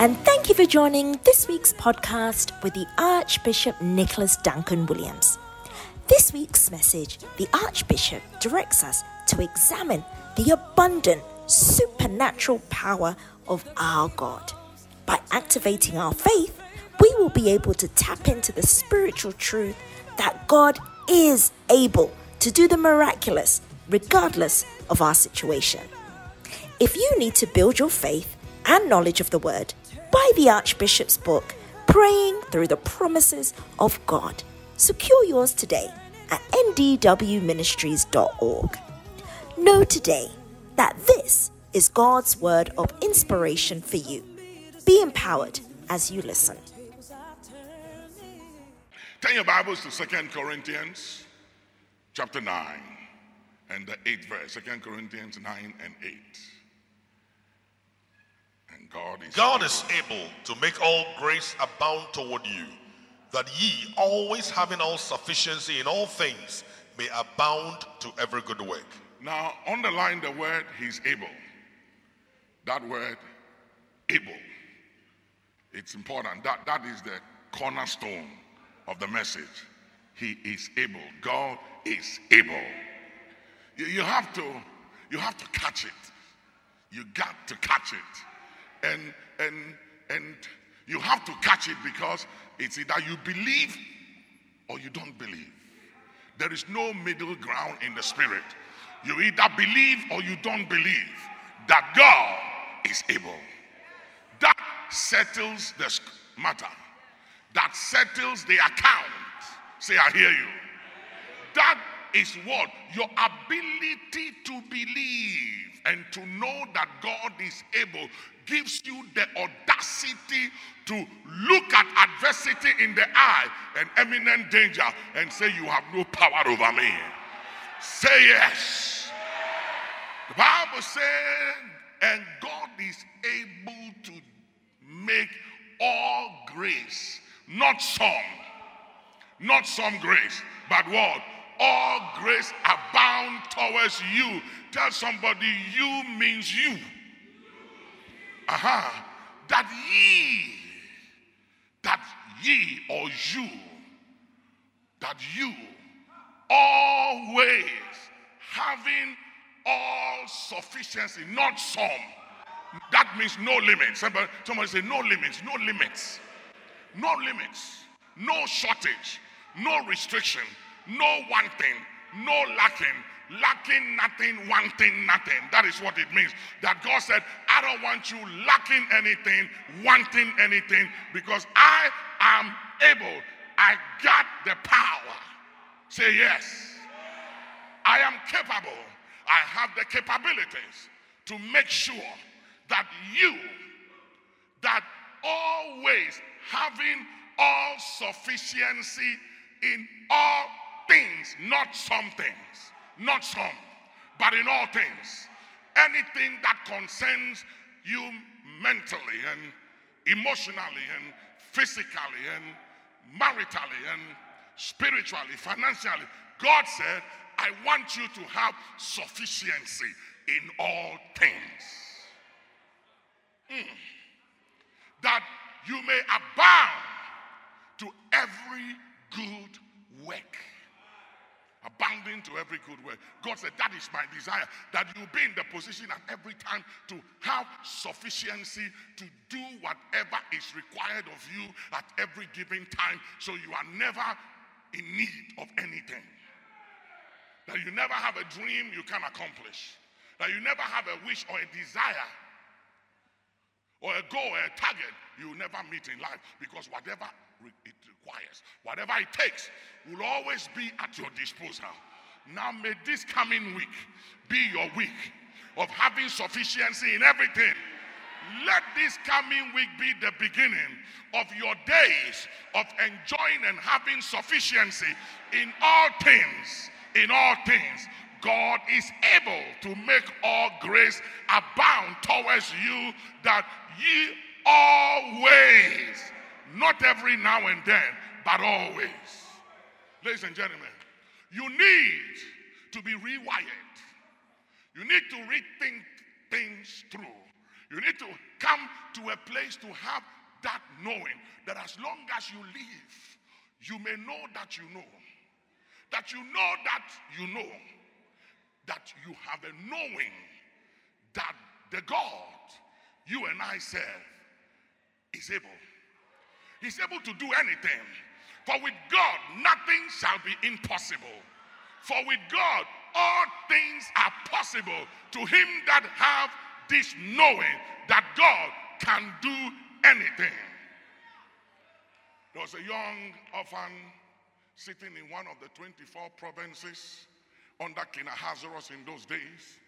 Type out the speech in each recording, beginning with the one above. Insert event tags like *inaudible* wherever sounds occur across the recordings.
and thank you for joining this week's podcast with the Archbishop Nicholas Duncan Williams. This week's message, the Archbishop directs us to examine the abundant supernatural power of our God. By activating our faith, we will be able to tap into the spiritual truth that God is able to do the miraculous regardless of our situation. If you need to build your faith and knowledge of the Word, buy the Archbishop's book, Praying Through the Promises of God. Secure yours today at ndwministries.org. Know today that this is God's word of inspiration for you. Be empowered as you listen. Turn your Bibles to Second Corinthians chapter 9 and the 8th verse. Second Corinthians 9 and 8. God is God is able to make all grace abound toward you, that ye, always having all sufficiency in all things, may abound to every good work. Now underline the word he's able. That word able. It's important. That that is the cornerstone of the message. He is able. God is able. You, you have to you have to catch it. You got to catch it. And and and you have to catch it because it's either you believe or you don't believe. There is no middle ground in the spirit. You either believe or you don't believe that God is able. That settles the matter. That settles the account. Say, I hear you. That is what? Your ability to believe and to know that God is able gives you the audacity to look at adversity in the eye and imminent danger and say, You have no power over me. Say yes. The Bible said, and God is able to make all grace, not some, not some grace, but what? All grace abound towards you. Tell somebody, you means you. That ye, that ye or you, that you always having all sufficiency, not some. That means no limits. Somebody, somebody say, no limits, no limits, no limits, no shortage, no restriction, no one thing, no lacking, lacking nothing, wanting nothing. That is what it means. That God said, I don't want you lacking anything, wanting anything, because I am able. I got the power. Say yes. I am capable. I have the capabilities to make sure that you, that always having all sufficiency in all things, not some things, not some, but in all things, anything that concerns you mentally and emotionally and physically and maritally and spiritually, financially, God said, I want you to have sufficiency in all things. Mm. That you may abound to every good work. Abounding to every good work. God said, That is my desire. That you be in the position at every time to have sufficiency to do whatever is required of you at every given time so you are never in need of anything. That you never have a dream you can accomplish. That you never have a wish or a desire or a goal or a target you never meet in life because whatever it requires, whatever it takes, will always be at your disposal. Now, may this coming week be your week of having sufficiency in everything. Let this coming week be the beginning of your days of enjoying and having sufficiency in all things. In all things. God is able to make all grace abound towards you that ye always, not every now and then, but always. Ladies and gentlemen, you need to be rewired. You need to rethink things through. You need to come to a place to have that knowing that as long as you live, you may know that you know. That you know that you know. That you have a knowing that the God you and I serve is able. He's able to do anything. For with God, nothing shall be impossible. For with God, all things are possible to him that have this knowing that God can do anything. There was a young orphan sitting in one of the 24 provinces under King Ahasuerus in those days.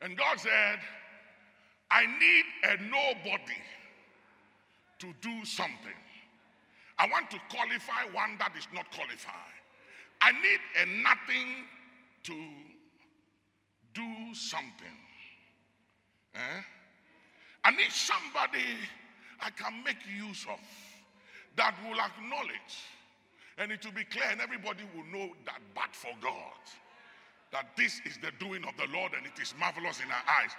And God said, I need a nobody to do something. I want to qualify one that is not qualified. I need a nothing to do something. Eh? I need somebody I can make use of that will acknowledge and it will be clear and everybody will know that but for God that this is the doing of the Lord and it is marvelous in our eyes.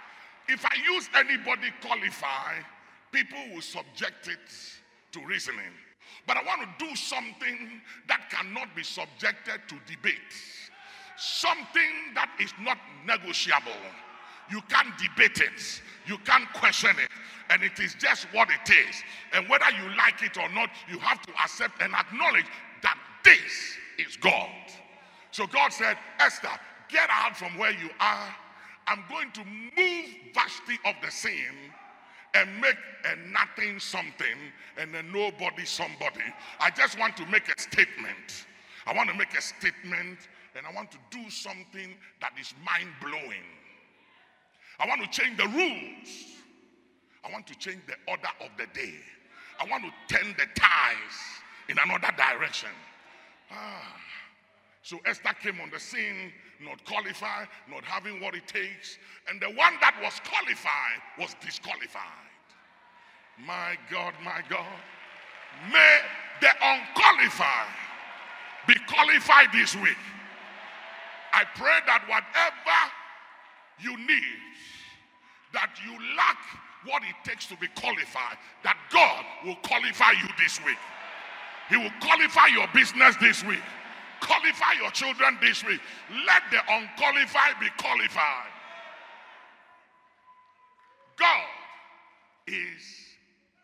If I use anybody qualified, people will subject it to reasoning. But I want to do something that cannot be subjected to debate. Something that is not negotiable. You can't debate it. You can't question it. And it is just what it is. And whether you like it or not, you have to accept and acknowledge that this is God. So God said, Esther, get out from where you are. I'm going to move Vashti of the scene and make a nothing something and a nobody somebody. I just want to make a statement. I want to make a statement and I want to do something that is mind blowing. I want to change the rules. I want to change the order of the day. I want to turn the ties in another direction. Ah. So Esther came on the scene, not qualified, not having what it takes. And the one that was qualified was disqualified. My God, my God. May the unqualified be qualified this week. I pray that whatever you need, that you lack what it takes to be qualified, that God will qualify you this week. He will qualify your business this week, qualify your children this week. Let the unqualified be qualified. God is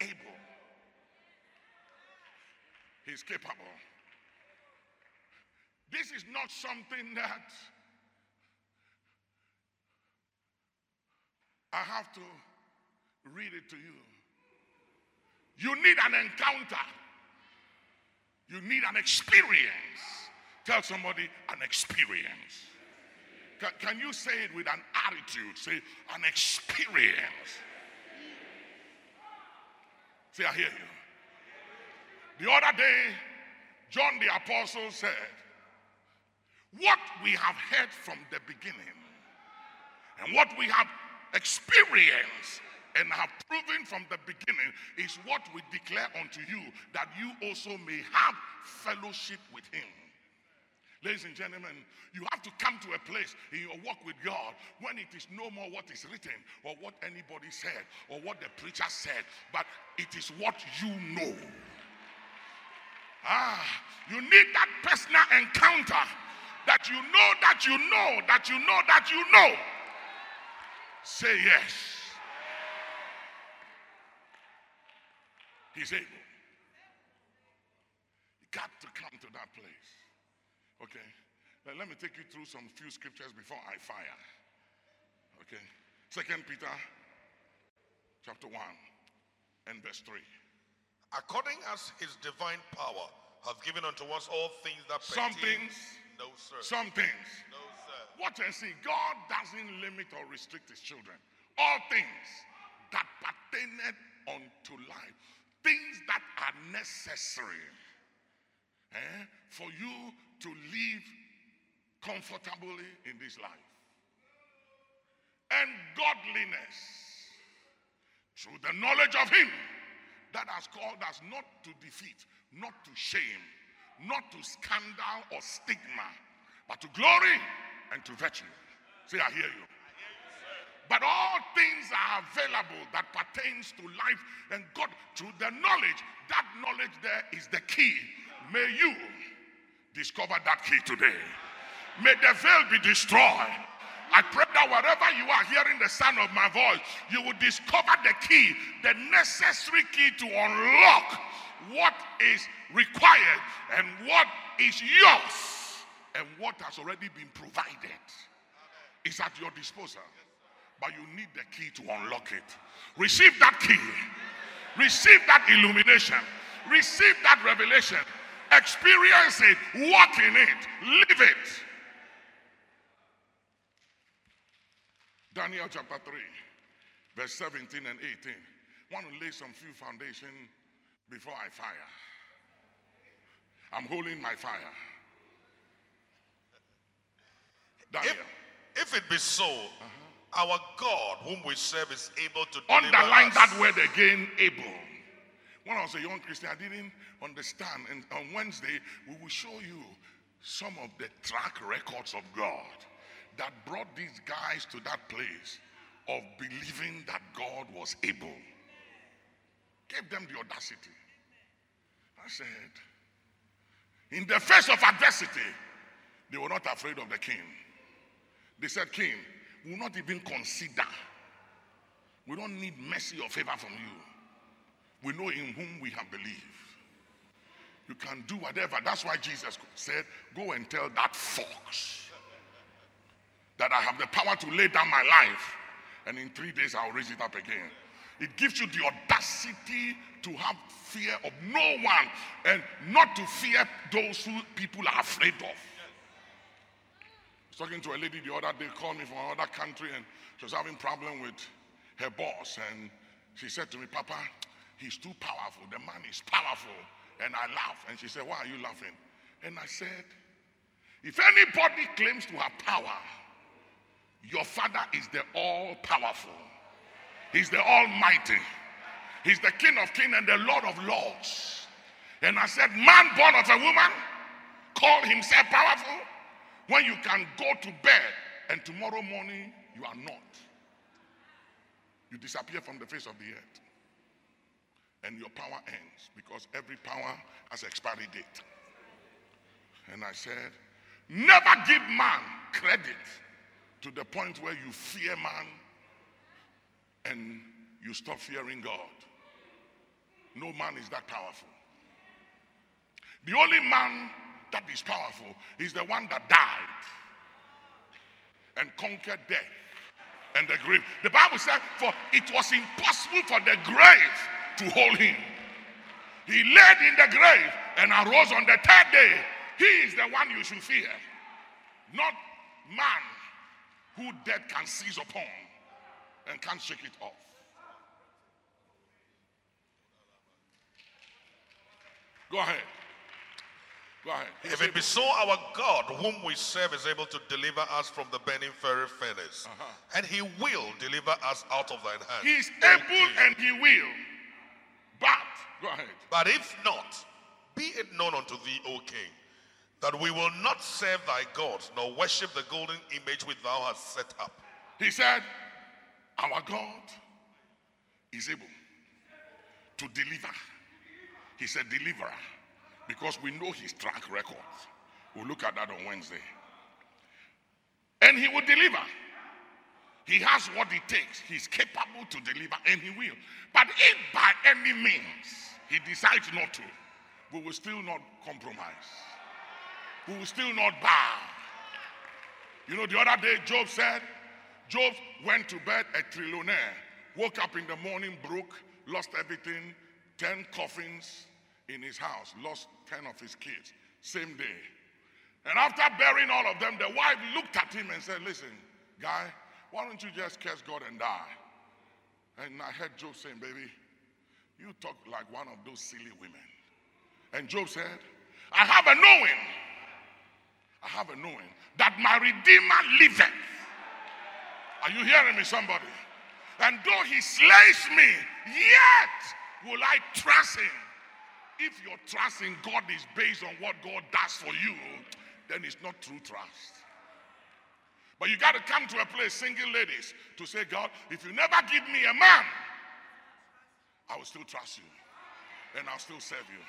able, He's capable. This is not something that I have to read it to you. You need an encounter. You need an experience. Tell somebody an experience. Can, can you say it with an attitude? Say an experience. Say, I hear you. The other day, John the Apostle said, What we have heard from the beginning and what we have experienced and have proven from the beginning is what we declare unto you that you also may have fellowship with him. Ladies and gentlemen, you have to come to a place in your walk with God when it is no more what is written or what anybody said or what the preacher said, but it is what you know. Ah, you need that personal encounter that you know that you know that you know that you know. Say yes. He's able. You got to come to that place. Okay. Now let me take you through some few scriptures before I fire. Okay. Second Peter chapter 1 and verse 3. According as his divine power has given unto us all things that Some pertain. things, No, sir. some things. No, sir. Watch and see. God doesn't limit or restrict his children. All things that pertain unto life, things that are necessary eh, for you to live comfortably in this life. And godliness through the knowledge of him that has called us not to defeat, not to shame, not to scandal or stigma, but to glory and to virtue. Say, I hear you. But all things are available that pertains to life and God through the knowledge. That knowledge there is the key. May you discover that key today. May the veil be destroyed. I pray that wherever you are hearing the sound of my voice, you will discover the key, the necessary key to unlock what is required and what is yours and what has already been provided is at your disposal. But you need the key to unlock it. Receive that key, receive that illumination, receive that revelation, experience it, walk in it, live it. Daniel chapter 3, verse 17 and 18. want to lay some few foundation before I fire. I'm holding my fire. Daniel. If, if it be so, uh-huh. our God, whom we serve, is able to underline us. that word again. Able. When I was a young Christian, I didn't understand. And on Wednesday, we will show you some of the track records of God that brought these guys to that place of believing that God was able. Gave them the audacity. I said, in the face of adversity, they were not afraid of the king. They said, King, we will not even consider. We don't need mercy or favor from you. We know in whom we have believed. You can do whatever. That's why Jesus said, Go and tell that fox that I have the power to lay down my life, and in three days I'll raise it up again. It gives you the audacity to have fear of no one and not to fear those who people are afraid of. I was talking to a lady the other day, called me from another country, and she was having problem with her boss. And she said to me, Papa, he's too powerful. The man is powerful. And I laughed. And she said, Why are you laughing? And I said, If anybody claims to have power, your father is the all powerful. He's the Almighty. He's the King of Kings and the Lord of Lords. And I said, Man born of a woman, call himself powerful when you can go to bed and tomorrow morning you are not. You disappear from the face of the earth. And your power ends because every power has expiry date. And I said, Never give man credit to the point where you fear man and you stop fearing God. No man is that powerful. The only man that is powerful is the one that died and conquered death and the grave. The Bible said, For it was impossible for the grave to hold him. He laid in the grave and arose on the third day. He is the one you should fear, not man who death can seize upon and can't shake it off. Go ahead. Go ahead. if it be so, our God, whom we serve, is able to deliver us from the burning fiery furnace, uh-huh. and He will deliver us out of thine hand. He is able and He will. But go ahead. But if not, be it known unto thee, O King, that we will not serve thy gods, nor worship the golden image which thou hast set up. He said, Our God is able to deliver. He said, deliverer because we know his track record. We'll look at that on Wednesday. And he will deliver. He has what it takes. He's capable to deliver and he will. But if by any means he decides not to, we will still not compromise. We will still not bow. You know, the other day, Job said, Job went to bed a trillionaire, woke up in the morning broke, lost everything, 10 coffins in his house, lost 10 of his kids, same day. And after burying all of them, the wife looked at him and said, Listen, guy, why don't you just curse God and die? And I heard Job saying, Baby, you talk like one of those silly women. And Job said, I have a knowing, I have a knowing that my Redeemer liveth. Are you hearing me, somebody? And though he slays me, yet will I trust him. If your trust in God is based on what God does for you, then it's not true trust. But you got to come to a place, single ladies, to say, God, if you never give me a man, I will still trust you and I'll still serve you.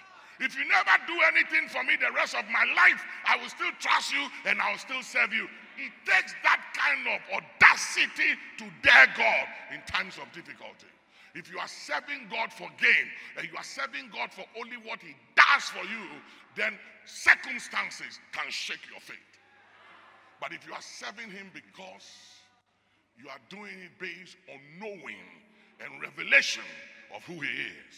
If you never do anything for me the rest of my life, I will still trust you and I'll still serve you. It takes that kind of audacity to dare God in times of difficulty. If you are serving God for gain and you are serving God for only what He does for you, then circumstances can shake your faith. But if you are serving Him because you are doing it based on knowing and revelation of who He is,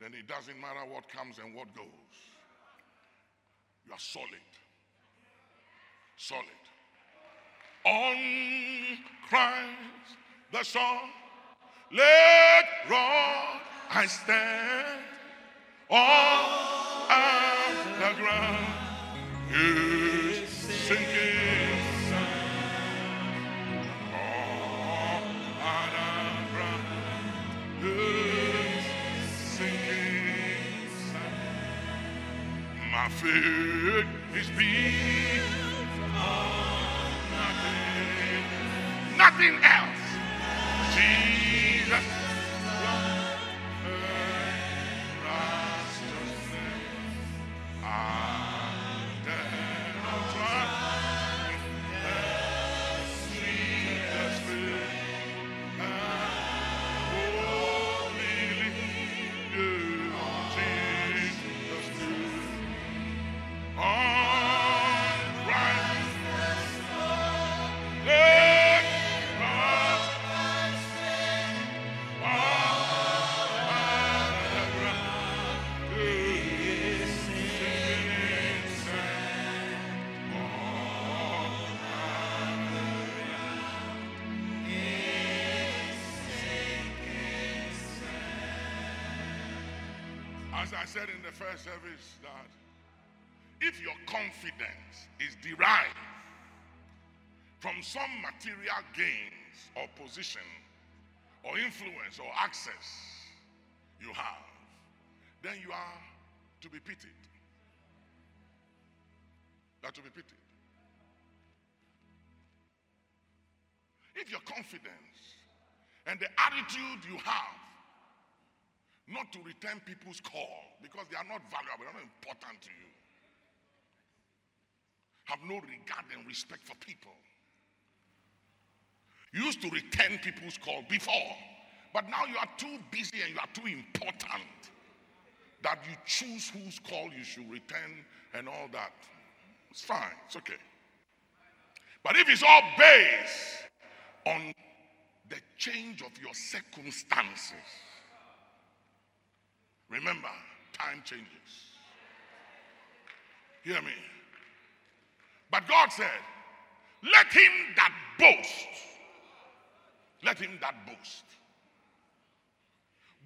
then it doesn't matter what comes and what goes. You are solid. Solid. On Christ the Son, let rock I stand on the ground. Is faith is built on nothing, nothing first service, that if your confidence is derived from some material gains or position or influence or access you have, then you are to be pitied. Are to be pitied. If your confidence and the attitude you have not to return people's call because they are not valuable, they are not important to you, have no regard and respect for people. You used to return people's call before, but now you are too busy and you are too important that you choose whose call you should return and all that. It's fine, it's okay. But if it's all based on the change of your circumstances, remember, time changes. Hear me. But God said, Let him that boast, let him that boast,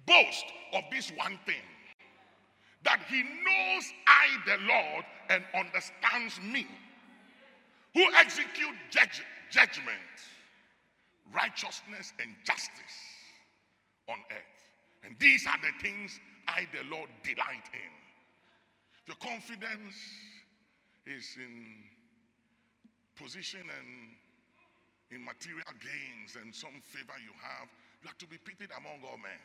boast of this one thing that he knows I, the Lord, and understands me, who execute judge, judgment, righteousness, and justice on earth. And these are the things I, the Lord, delight in. Your confidence is in position and in material gains and some favor you have, you have to be pitied among all men.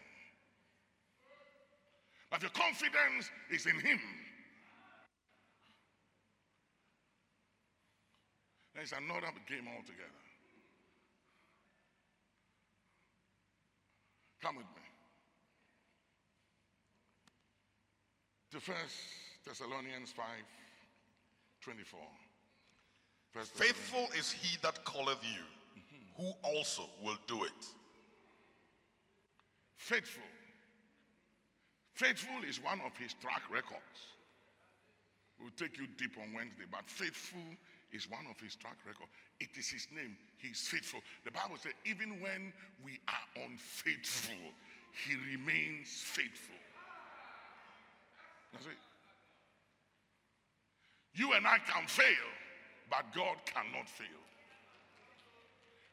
But your confidence is in Him. There's another game altogether. Come with me. To First Thessalonians 5 24. First Faithful is he that calleth you, mm-hmm. who also will do it. Faithful. Faithful is one of his track records. We'll take you deep on Wednesday, but faithful is one of his track records. It is his name. He's faithful. The Bible says, even when we are unfaithful, he remains faithful. That's it. You and I can fail, but God cannot fail.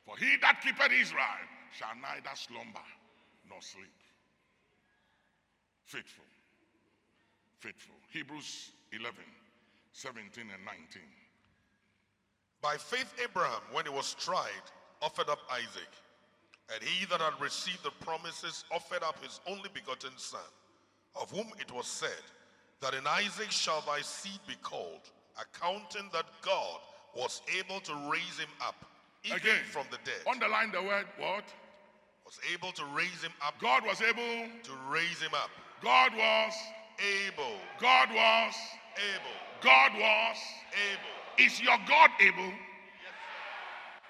For he that keepeth Israel shall neither slumber nor sleep. Faithful. Faithful. Hebrews 11, 17 and 19. By faith, Abraham, when he was tried, offered up Isaac. And he that had received the promises offered up his only begotten son, of whom it was said, That in Isaac shall thy seed be called, accounting that God was able to raise him up, even Again. from the dead. Underline the word what? Was able to raise him up, God was able. to raise him up. God was. Able, God was. able, God was. able. Is your God able? Yes, sir.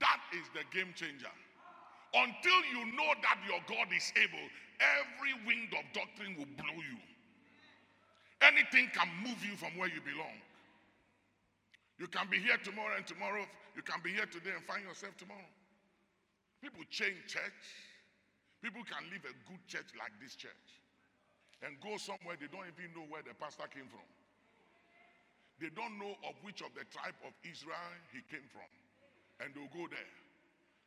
that is the game changer. Until you know that your God is able, every wind of doctrine will blow you. Anything can move you from where you belong. You can be here tomorrow and tomorrow, you can be here today and find yourself tomorrow. People change church. People can leave a good church like this church and go somewhere they don't even know where the pastor came from. They don't know of which of the tribe of Israel he came from. And they'll go there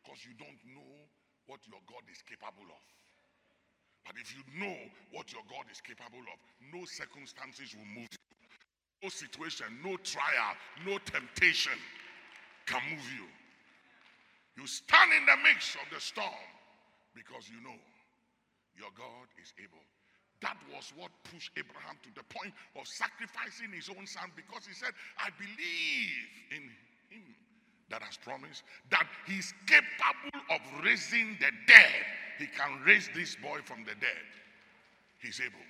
because you don't know what your God is capable of. But if you know what your God is capable of, no circumstances will move you. No situation, no trial, no temptation can move you. You stand in the midst of the storm because you know your God is able. That was what pushed Abraham to the point of sacrificing his own son because he said, I believe in him that has promised that he's capable of raising the dead. He can raise this boy from the dead. He's able.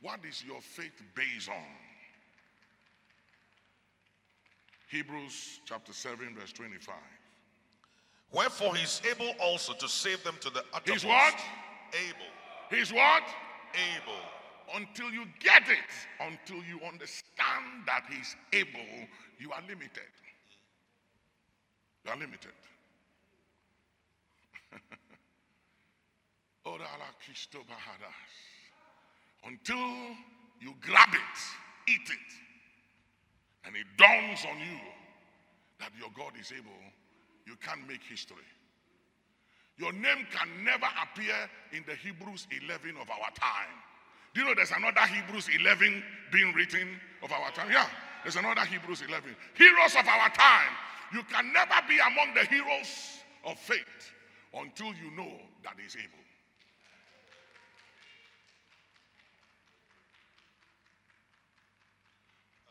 What is your faith based on? Hebrews chapter 7, verse 25. Wherefore he is able also to save them to the uttermost. He's what? Able, He's what? able. Until you get it, until you understand that He's able, you are limited. You are limited. *laughs* Until you grab it, eat it, and it dawns on you that your God is able, you can't make history. Your name can never appear in the Hebrews 11 of our time. Do you know there's another Hebrews 11 being written of our time? Yeah, there's another Hebrews 11. Heroes of our time. You can never be among the heroes of faith until you know that He's able.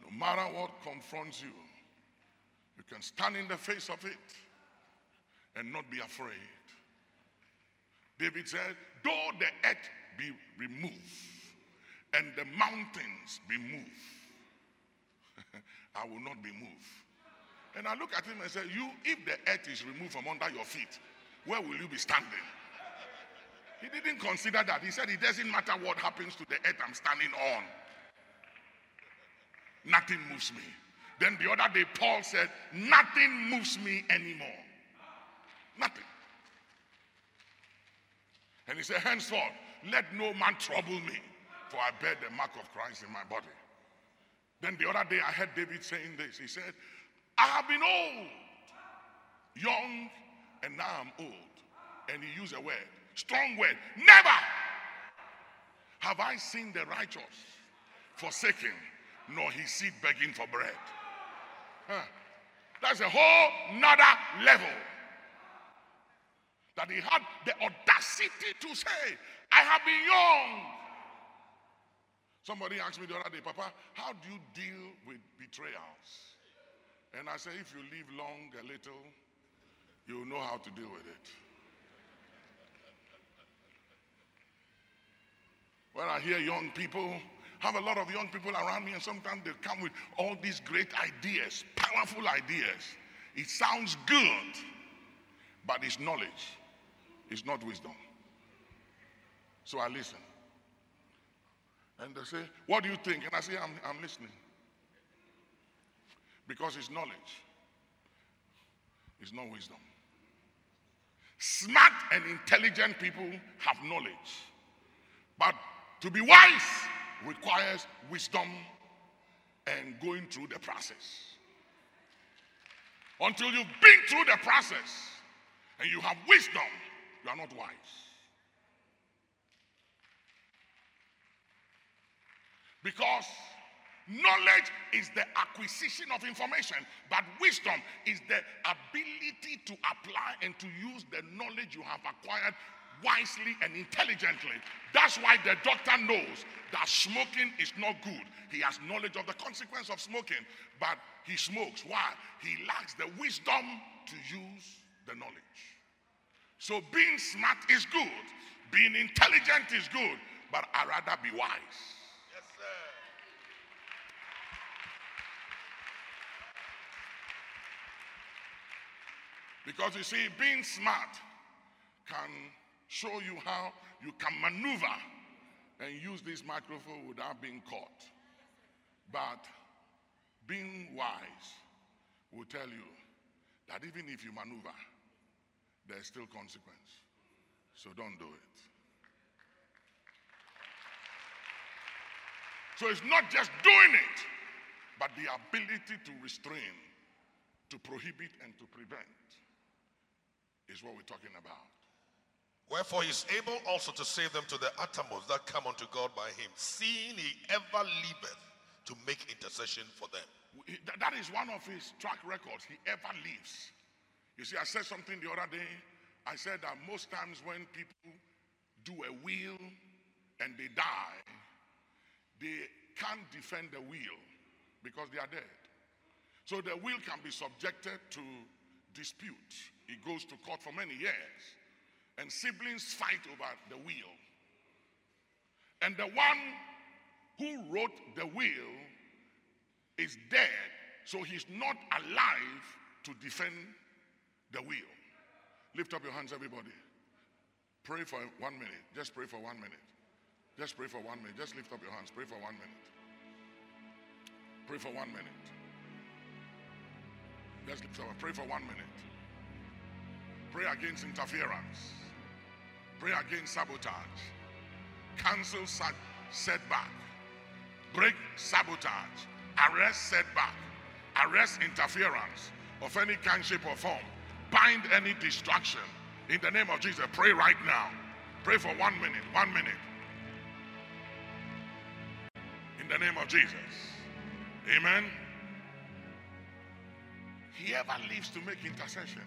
No matter what confronts you, you can stand in the face of it and not be afraid. David said, Though the earth be removed and the mountains be moved, *laughs* I will not be moved. And I look at him and say, You, if the earth is removed from under your feet, where will you be standing? He didn't consider that. He said, It doesn't matter what happens to the earth I'm standing on, nothing moves me. Then the other day, Paul said, Nothing moves me anymore. Nothing. And he said, Henceforth, let no man trouble me, for I bear the mark of Christ in my body. Then the other day, I heard David saying this. He said, I have been old, young, and now I'm old. And he used a word, strong word. Never have I seen the righteous forsaken, nor his seed begging for bread. Huh. That's a whole nother level that he had the audacity to say, I have been young. Somebody asked me the other day, Papa, how do you deal with betrayals? And I say, if you live long a little, you'll know how to deal with it. When I hear young people, have a lot of young people around me, and sometimes they come with all these great ideas, powerful ideas. It sounds good, but it's knowledge, it's not wisdom. So I listen. And they say, What do you think? And I say, I'm, I'm listening. Because it's knowledge, it's not wisdom. Smart and intelligent people have knowledge. But to be wise requires wisdom and going through the process. Until you've been through the process and you have wisdom, you are not wise. Because Knowledge is the acquisition of information, but wisdom is the ability to apply and to use the knowledge you have acquired wisely and intelligently. That's why the doctor knows that smoking is not good. He has knowledge of the consequence of smoking, but he smokes. Why? He lacks the wisdom to use the knowledge. So being smart is good, being intelligent is good, but i rather be wise. Yes, sir. Because you see, being smart can show you how you can maneuver and use this microphone without being caught. But being wise will tell you that even if you maneuver, there's still consequence. So don't do it. So it's not just doing it, but the ability to restrain, to prohibit, and to prevent is what we're talking about. Wherefore he is able also to save them to the uttermost that come unto God by him, seeing he ever liveth to make intercession for them. That- is one of his track records. He ever lives. You see, I said something the other day. I said that most times when people do a will and they die, they can't defend the will because they are dead. So the will can be subjected to dispute. It goes to court for many years. And siblings fight over the will. And the one who wrote the will is dead, so he's not alive to defend the will. Lift up your hands, everybody. Pray for one minute. Just pray for one minute. Just pray for one minute. Just lift up your hands. Pray for one minute. Pray for one minute. Just lift up. Pray for one minute. Pray against interference. Pray against sabotage. Cancel setback. Break sabotage. Arrest setback. Arrest interference of any kind, shape, or form. Bind any distraction. In the name of Jesus, pray right now. Pray for one minute. One minute. In the name of Jesus. Amen. He ever lives to make intercession.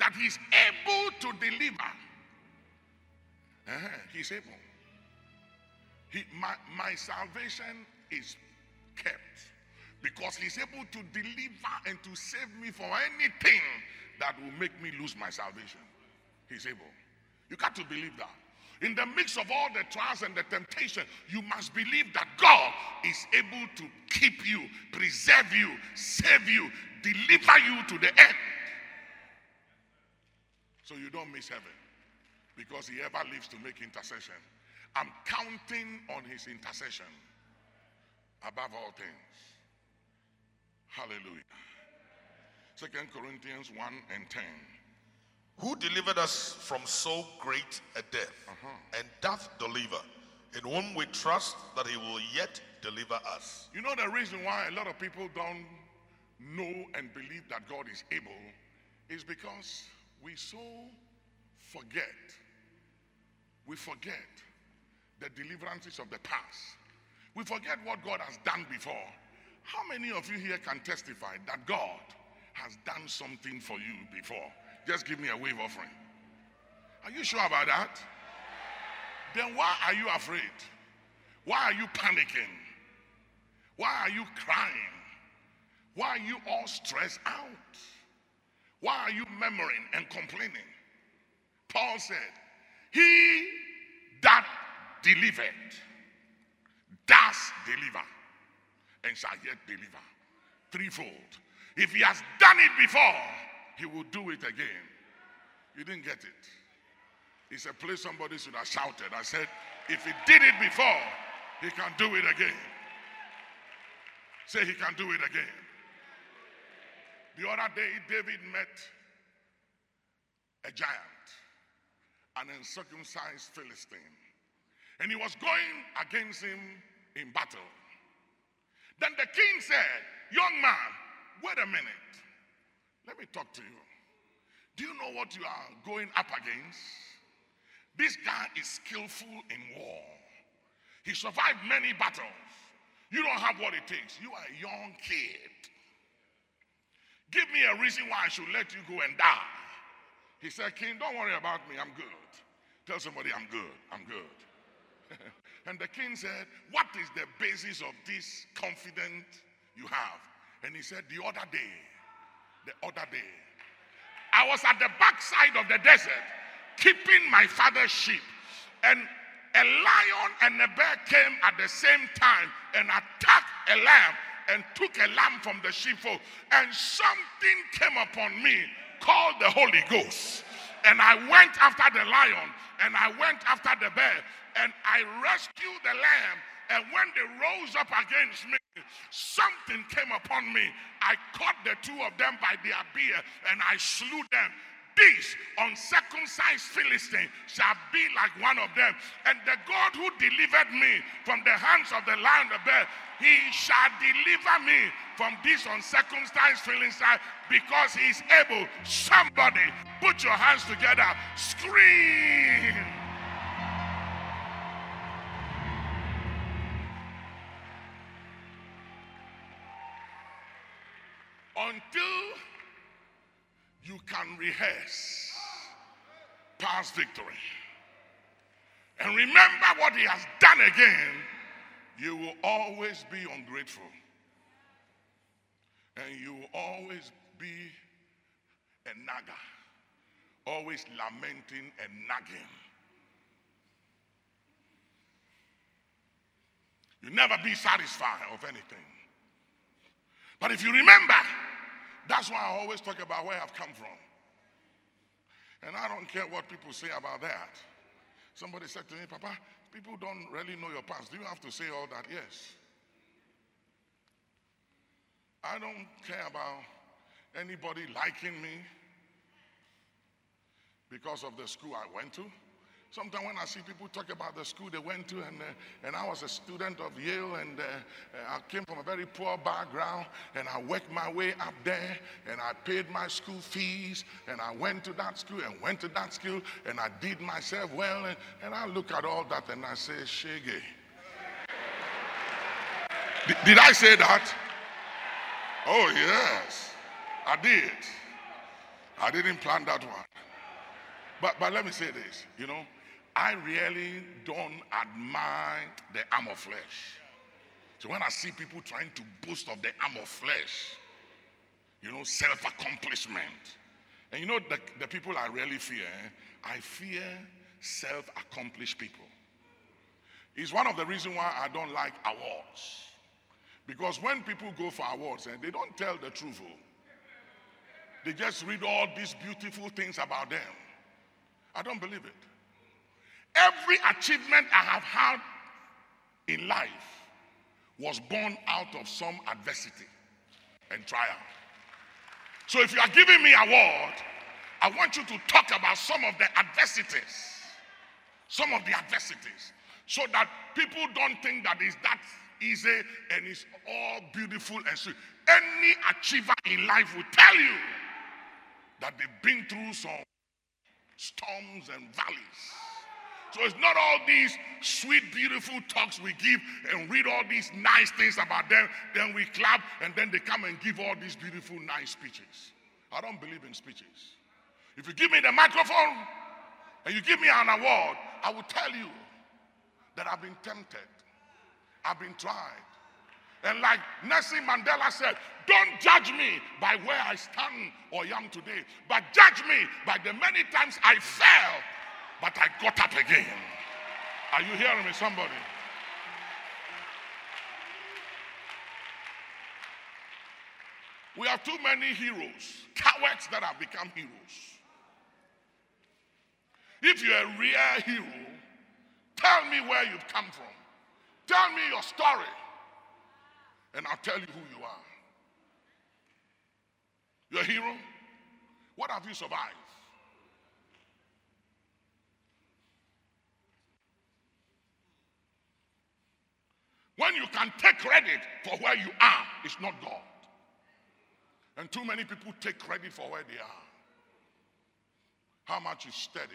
That he's able to deliver. Uh-huh, He's able. He, my, my salvation is kept because he's able to deliver and to save me from anything that will make me lose my salvation. He's able. You got to believe that. In the mix of all the trials and the temptation, you must believe that God is able to keep you, preserve you, save you, deliver you to the end. So you don't miss heaven because he ever lives to make intercession. I'm counting on his intercession above all things. Hallelujah. Second Corinthians 1 and 10. Who delivered us from so great a death, uh-huh. and doth deliver, in whom we trust that he will yet deliver us. You know the reason why a lot of people don't know and believe that God is able is because we so forget. We forget the deliverances of the past. We forget what God has done before. How many of you here can testify that God has done something for you before? Just give me a wave offering. Are you sure about that? Then why are you afraid? Why are you panicking? Why are you crying? Why are you all stressed out? Why are you murmuring and complaining? Paul said, He that delivered does deliver and shall yet deliver. Threefold. If he has done it before, he will do it again. You didn't get it. It's a place somebody should have shouted. I said, if he did it before, he can do it again. Say he can do it again. The other day, David met a giant, an uncircumcised Philistine, and he was going against him in battle. Then the king said, Young man, wait a minute. Let me talk to you. Do you know what you are going up against? This guy is skillful in war. He survived many battles. You don't have what it takes. You are a young kid. Give me a reason why I should let you go and die. He said, King, don't worry about me. I'm good. Tell somebody, I'm good. I'm good. *laughs* and the king said, What is the basis of this confidence you have? And he said, The other day, the other day, I was at the backside of the desert keeping my father's sheep. And a lion and a bear came at the same time and attacked a lamb and took a lamb from the sheepfold. And something came upon me called the Holy Ghost. And I went after the lion and I went after the bear and I rescued the lamb. And when they rose up against me, something came upon me. I caught the two of them by their beard and I slew them this uncircumcised Philistine shall be like one of them. And the God who delivered me from the hands of the lion the bear, he shall deliver me from this uncircumcised Philistine because he is able. Somebody put your hands together, scream. Rehearse past victory and remember what he has done again, you will always be ungrateful. And you will always be a naga, always lamenting and nagging. You never be satisfied of anything. But if you remember, that's why I always talk about where I've come from. And I don't care what people say about that. Somebody said to me, Papa, people don't really know your past. Do you have to say all that? Yes. I don't care about anybody liking me because of the school I went to. Sometimes when I see people talk about the school they went to, and, uh, and I was a student of Yale, and uh, I came from a very poor background, and I worked my way up there, and I paid my school fees, and I went to that school, and went to that school, and I did myself well, and, and I look at all that, and I say, Shege. did, did I say that? Oh, yes, I did. I didn't plan that one. But, but let me say this, you know, I really don't admire the arm of flesh. So when I see people trying to boast of the arm of flesh, you know, self accomplishment. And you know, the, the people I really fear, I fear self accomplished people. It's one of the reasons why I don't like awards. Because when people go for awards, and eh, they don't tell the truth, oh. they just read all these beautiful things about them. I don't believe it. Every achievement I have had in life was born out of some adversity and trial. So if you are giving me a award, I want you to talk about some of the adversities. Some of the adversities. So that people don't think that it's that easy and it's all beautiful and sweet. Any achiever in life will tell you that they've been through some storms and valleys. So it's not all these sweet, beautiful talks we give and read all these nice things about them, then we clap, and then they come and give all these beautiful, nice speeches. I don't believe in speeches. If you give me the microphone and you give me an award, I will tell you that I've been tempted, I've been tried. And like Nelson Mandela said, don't judge me by where I stand or am today, but judge me by the many times I fell but I got up again. Are you hearing me, somebody? We have too many heroes, cowards that have become heroes. If you're a real hero, tell me where you've come from. Tell me your story, and I'll tell you who you are. You're a hero? What have you survived? When you can take credit for where you are, it's not God. And too many people take credit for where they are. How much you studied,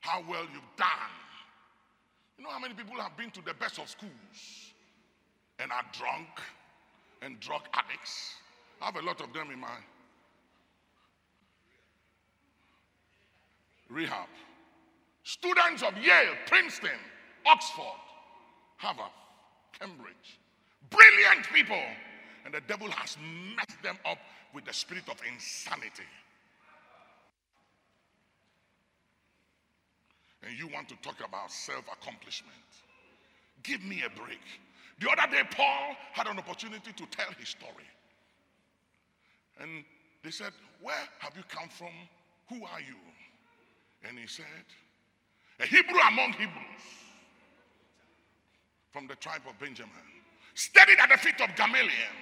how well you've done. You know how many people have been to the best of schools and are drunk and drug addicts. I have a lot of them in my rehab. Students of Yale, Princeton, Oxford, Harvard, Cambridge. Brilliant people. And the devil has messed them up with the spirit of insanity. And you want to talk about self accomplishment. Give me a break. The other day, Paul had an opportunity to tell his story. And they said, Where have you come from? Who are you? And he said, A Hebrew among Hebrews from the tribe of Benjamin, studied at the feet of Gamaliel,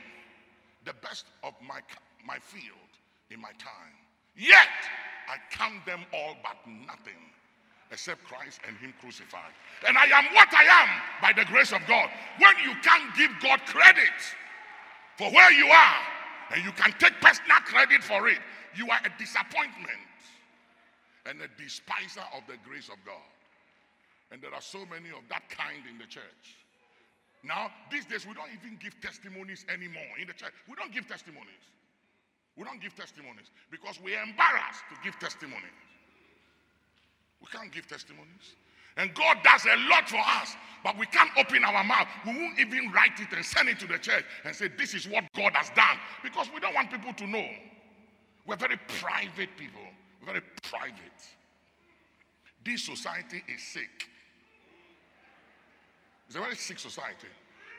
the best of my, my field in my time. Yet I count them all but nothing except Christ and Him crucified. And I am what I am by the grace of God. When you can't give God credit for where you are, and you can take personal credit for it, you are a disappointment and a despiser of the grace of God. And there are so many of that kind in the church. Now, these days, we don't even give testimonies anymore in the church. We don't give testimonies. We don't give testimonies because we're embarrassed to give testimonies. We can't give testimonies. And God does a lot for us, but we can't open our mouth. We won't even write it and send it to the church and say, This is what God has done, because we don't want people to know. We're very private people, We're very private. This society is sick. It's a very sick society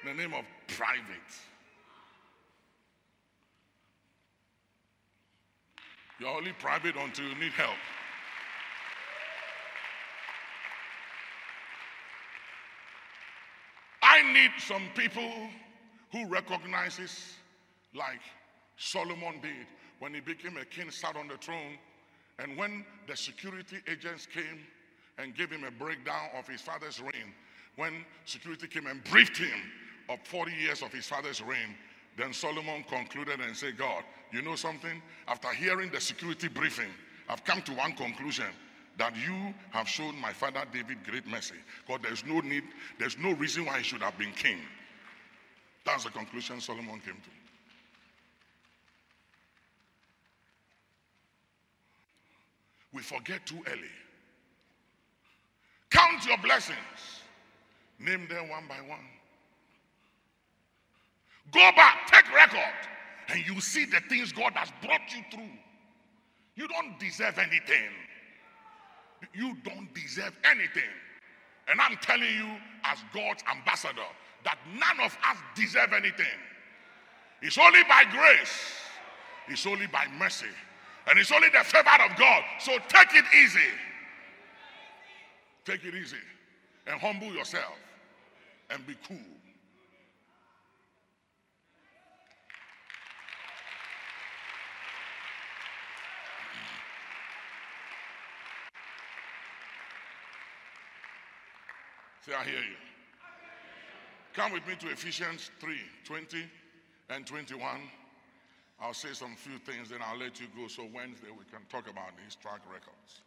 in the name of private. You're only private until you need help. I need some people who recognizes like Solomon did when he became a king, sat on the throne, and when the security agents came and gave him a breakdown of his father's reign, when security came and briefed him of 40 years of his father's reign, then Solomon concluded and said, God, you know something? After hearing the security briefing, I've come to one conclusion that you have shown my father David great mercy. because there's no need, there's no reason why he should have been king. That's the conclusion Solomon came to. We forget too early. Count your blessings, name them one by one. Go back, take record, and you see the things God has brought you through. You don't deserve anything. You don't deserve anything. And I'm telling you, as God's ambassador, that none of us deserve anything. It's only by grace, it's only by mercy, and it's only the favor of God. So take it easy. Take it easy and humble yourself and be cool. Say, I hear you. Come with me to Ephesians 3 20 and 21. I'll say some few things, then I'll let you go. So Wednesday we can talk about these track records.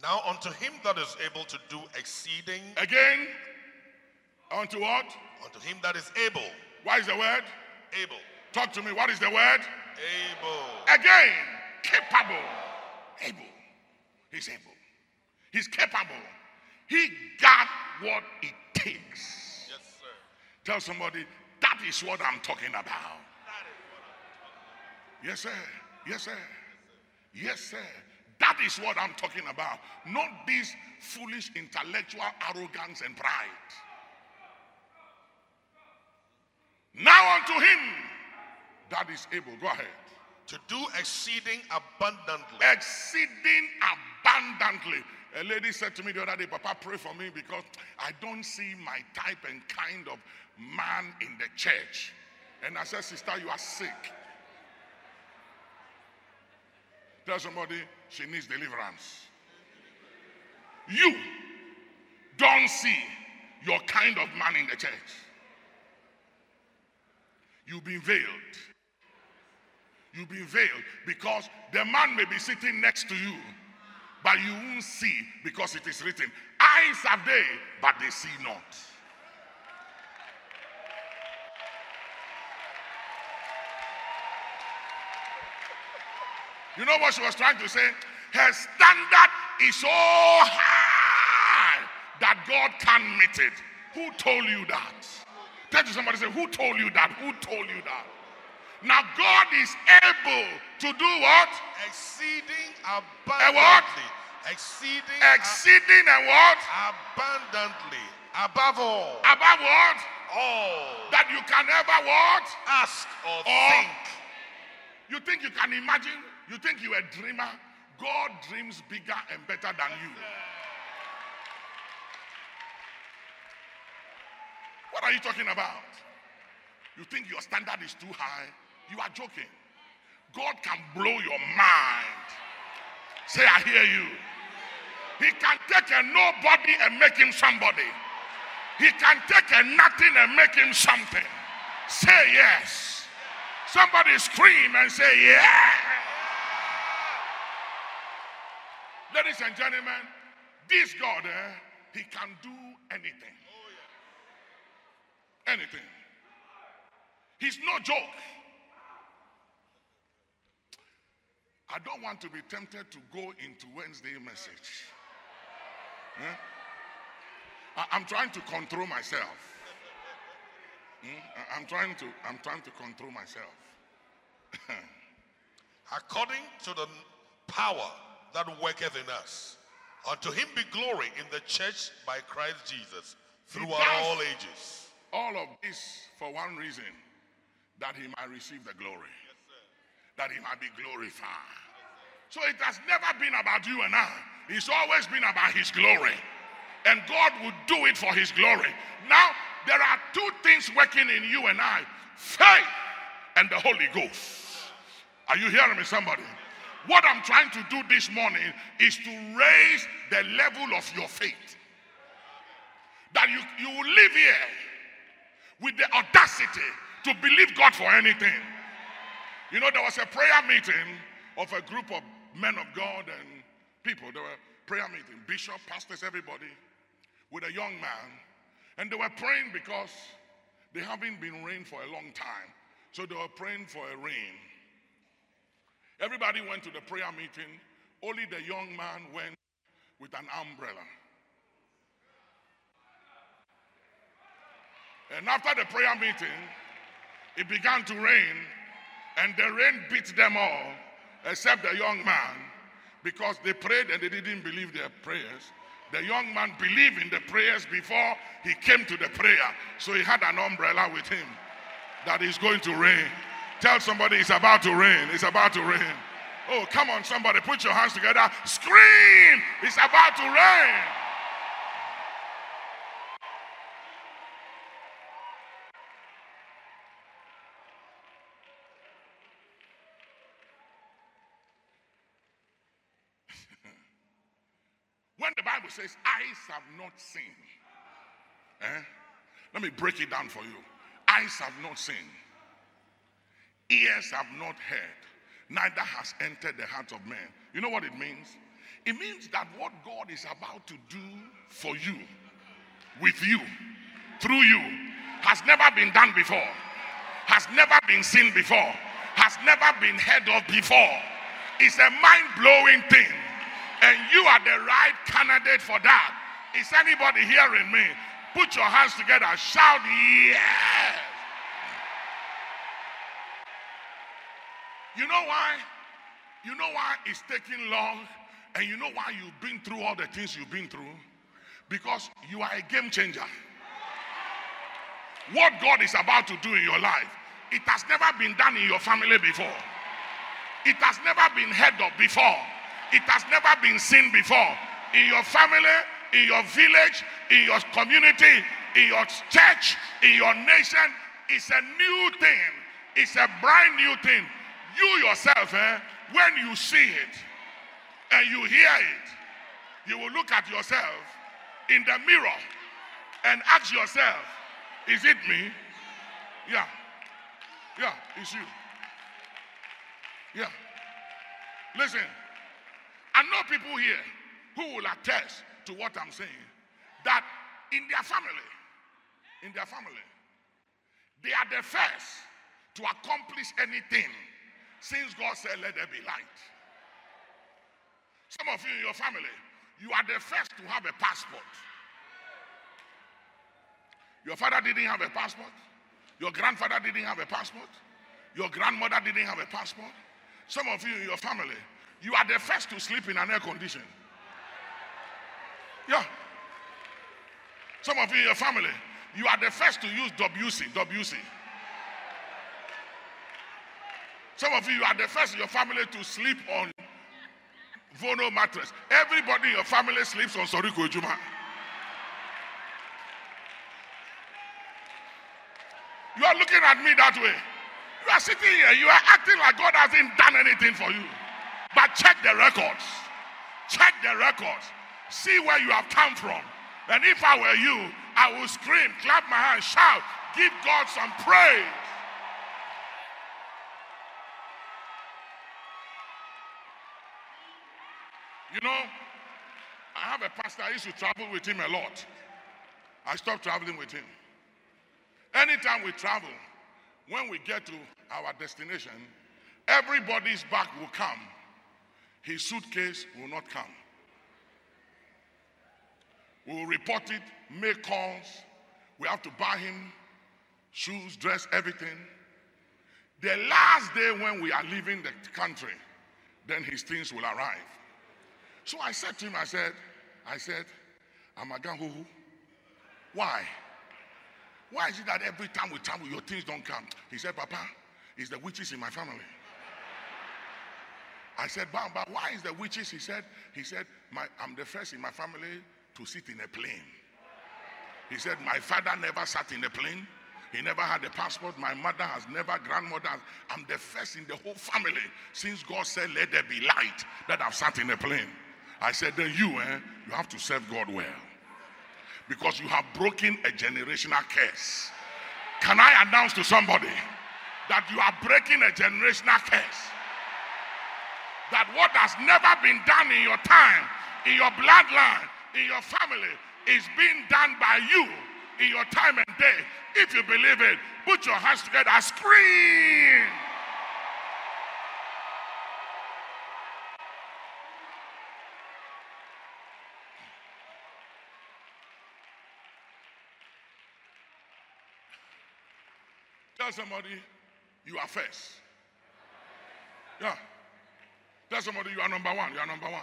Now unto him that is able to do exceeding. Again, unto what? Unto him that is able. What is the word? Able. Talk to me. What is the word? Able. Again, capable. Able. He's able. He's capable. He got what it takes. Yes, sir. Tell somebody, that is what I'm talking about. Yes, sir. Yes, sir. Yes, sir. That is what I'm talking about. Not this foolish intellectual arrogance and pride. Now unto him that is able. Go ahead. To do exceeding abundantly. Exceeding abundantly. A lady said to me the other day, Papa, pray for me because I don't see my type and kind of man in the church. And I said, Sister, you are sick. Tell somebody she needs deliverance. You don't see your kind of man in the church. You've been veiled. You've been veiled because the man may be sitting next to you, but you won't see because it is written, Eyes are they, but they see not. You know what she was trying to say? Her standard is so high that God can't meet it. Who told you that? Tell to somebody, say, Who told you that? Who told you that? Now, God is able to do what? Exceeding what? abundantly. Exceeding Exceeding and what? abundantly. Above all. Above what? All. That you can ever what? Ask or Or- think. You think you can imagine? You think you're a dreamer? God dreams bigger and better than you. What are you talking about? You think your standard is too high? You are joking. God can blow your mind. Say, I hear you. He can take a nobody and make him somebody. He can take a nothing and make him something. Say yes. Somebody scream and say, Yeah. Ladies and gentlemen, this God, eh, He can do anything. Anything. He's no joke. I don't want to be tempted to go into Wednesday message. Eh? I- I'm trying to control myself. Hmm? I- I'm trying to. I'm trying to control myself. *laughs* According to the power that worketh in us. Unto him be glory in the church by Christ Jesus throughout all ages. All of this for one reason that he might receive the glory, that he might be glorified. So it has never been about you and I, it's always been about his glory. And God will do it for his glory. Now, there are two things working in you and I faith and the Holy Ghost. Are you hearing me, somebody? What I'm trying to do this morning is to raise the level of your faith. That you, you will live here with the audacity to believe God for anything. You know, there was a prayer meeting of a group of men of God and people. There were prayer meeting, bishop, pastors, everybody, with a young man. And they were praying because they haven't been rain for a long time. So they were praying for a rain. Everybody went to the prayer meeting. Only the young man went with an umbrella. And after the prayer meeting, it began to rain, and the rain beat them all, except the young man, because they prayed and they didn't believe their prayers. The young man believed in the prayers before he came to the prayer, so he had an umbrella with him that is going to rain. Tell somebody it's about to rain. It's about to rain. Oh, come on, somebody, put your hands together. Scream! It's about to rain. When the Bible says, eyes have not seen, eh? let me break it down for you. Eyes have not seen, ears have not heard, neither has entered the heart of man. You know what it means? It means that what God is about to do for you, with you, through you, has never been done before, has never been seen before, has never been heard of before. It's a mind blowing thing. And you are the right candidate for that. Is anybody hearing me? Put your hands together. Shout yes. You know why? You know why it's taking long? And you know why you've been through all the things you've been through? Because you are a game changer. What God is about to do in your life, it has never been done in your family before. It has never been heard of before. It has never been seen before. In your family, in your village, in your community, in your church, in your nation, it's a new thing. It's a brand new thing. You yourself, eh, when you see it and you hear it, you will look at yourself in the mirror and ask yourself, is it me? Yeah. Yeah, it's you. Yeah. Listen, I know people here who will attest to what I'm saying that in their family, in their family, they are the first to accomplish anything since God said, Let there be light. Some of you in your family, you are the first to have a passport. Your father didn't have a passport. Your grandfather didn't have a passport. Your grandmother didn't have a passport. Some of you in your family, you are the first to sleep in an air condition. Yeah. Some of you in your family, you are the first to use WC. WC. Some of you you are the first in your family to sleep on Vono mattress. Everybody in your family sleeps on Soriko Juma. You are looking at me that way. You are sitting here, you are acting like God hasn't done anything for you. But check the records. Check the records. See where you have come from. And if I were you, I would scream, clap my hands, shout, give God some praise. You know, I have a pastor, I used to travel with him a lot. I stopped traveling with him. Anytime we travel, when we get to our destination, everybody's back will come. His suitcase will not come. We'll report it, make calls. We have to buy him shoes, dress, everything. The last day when we are leaving the country, then his things will arrive. So I said to him, I said, I said, Amaganhuhu, why? Why is it that every time we travel, your things don't come? He said, Papa, it's the witches in my family. I said, Bamba, why is the witches? He said, he said, I'm the first in my family to sit in a plane. He said, my father never sat in a plane. He never had a passport. My mother has never, grandmother. Has, I'm the first in the whole family since God said, let there be light that I've sat in a plane. I said, then you, eh, you have to serve God well. Because you have broken a generational curse. Can I announce to somebody that you are breaking a generational curse? That what has never been done in your time, in your bloodline, in your family, is being done by you in your time and day. If you believe it, put your hands together, scream. Tell somebody you are first. Yeah. Tell somebody you are number one. You are number one.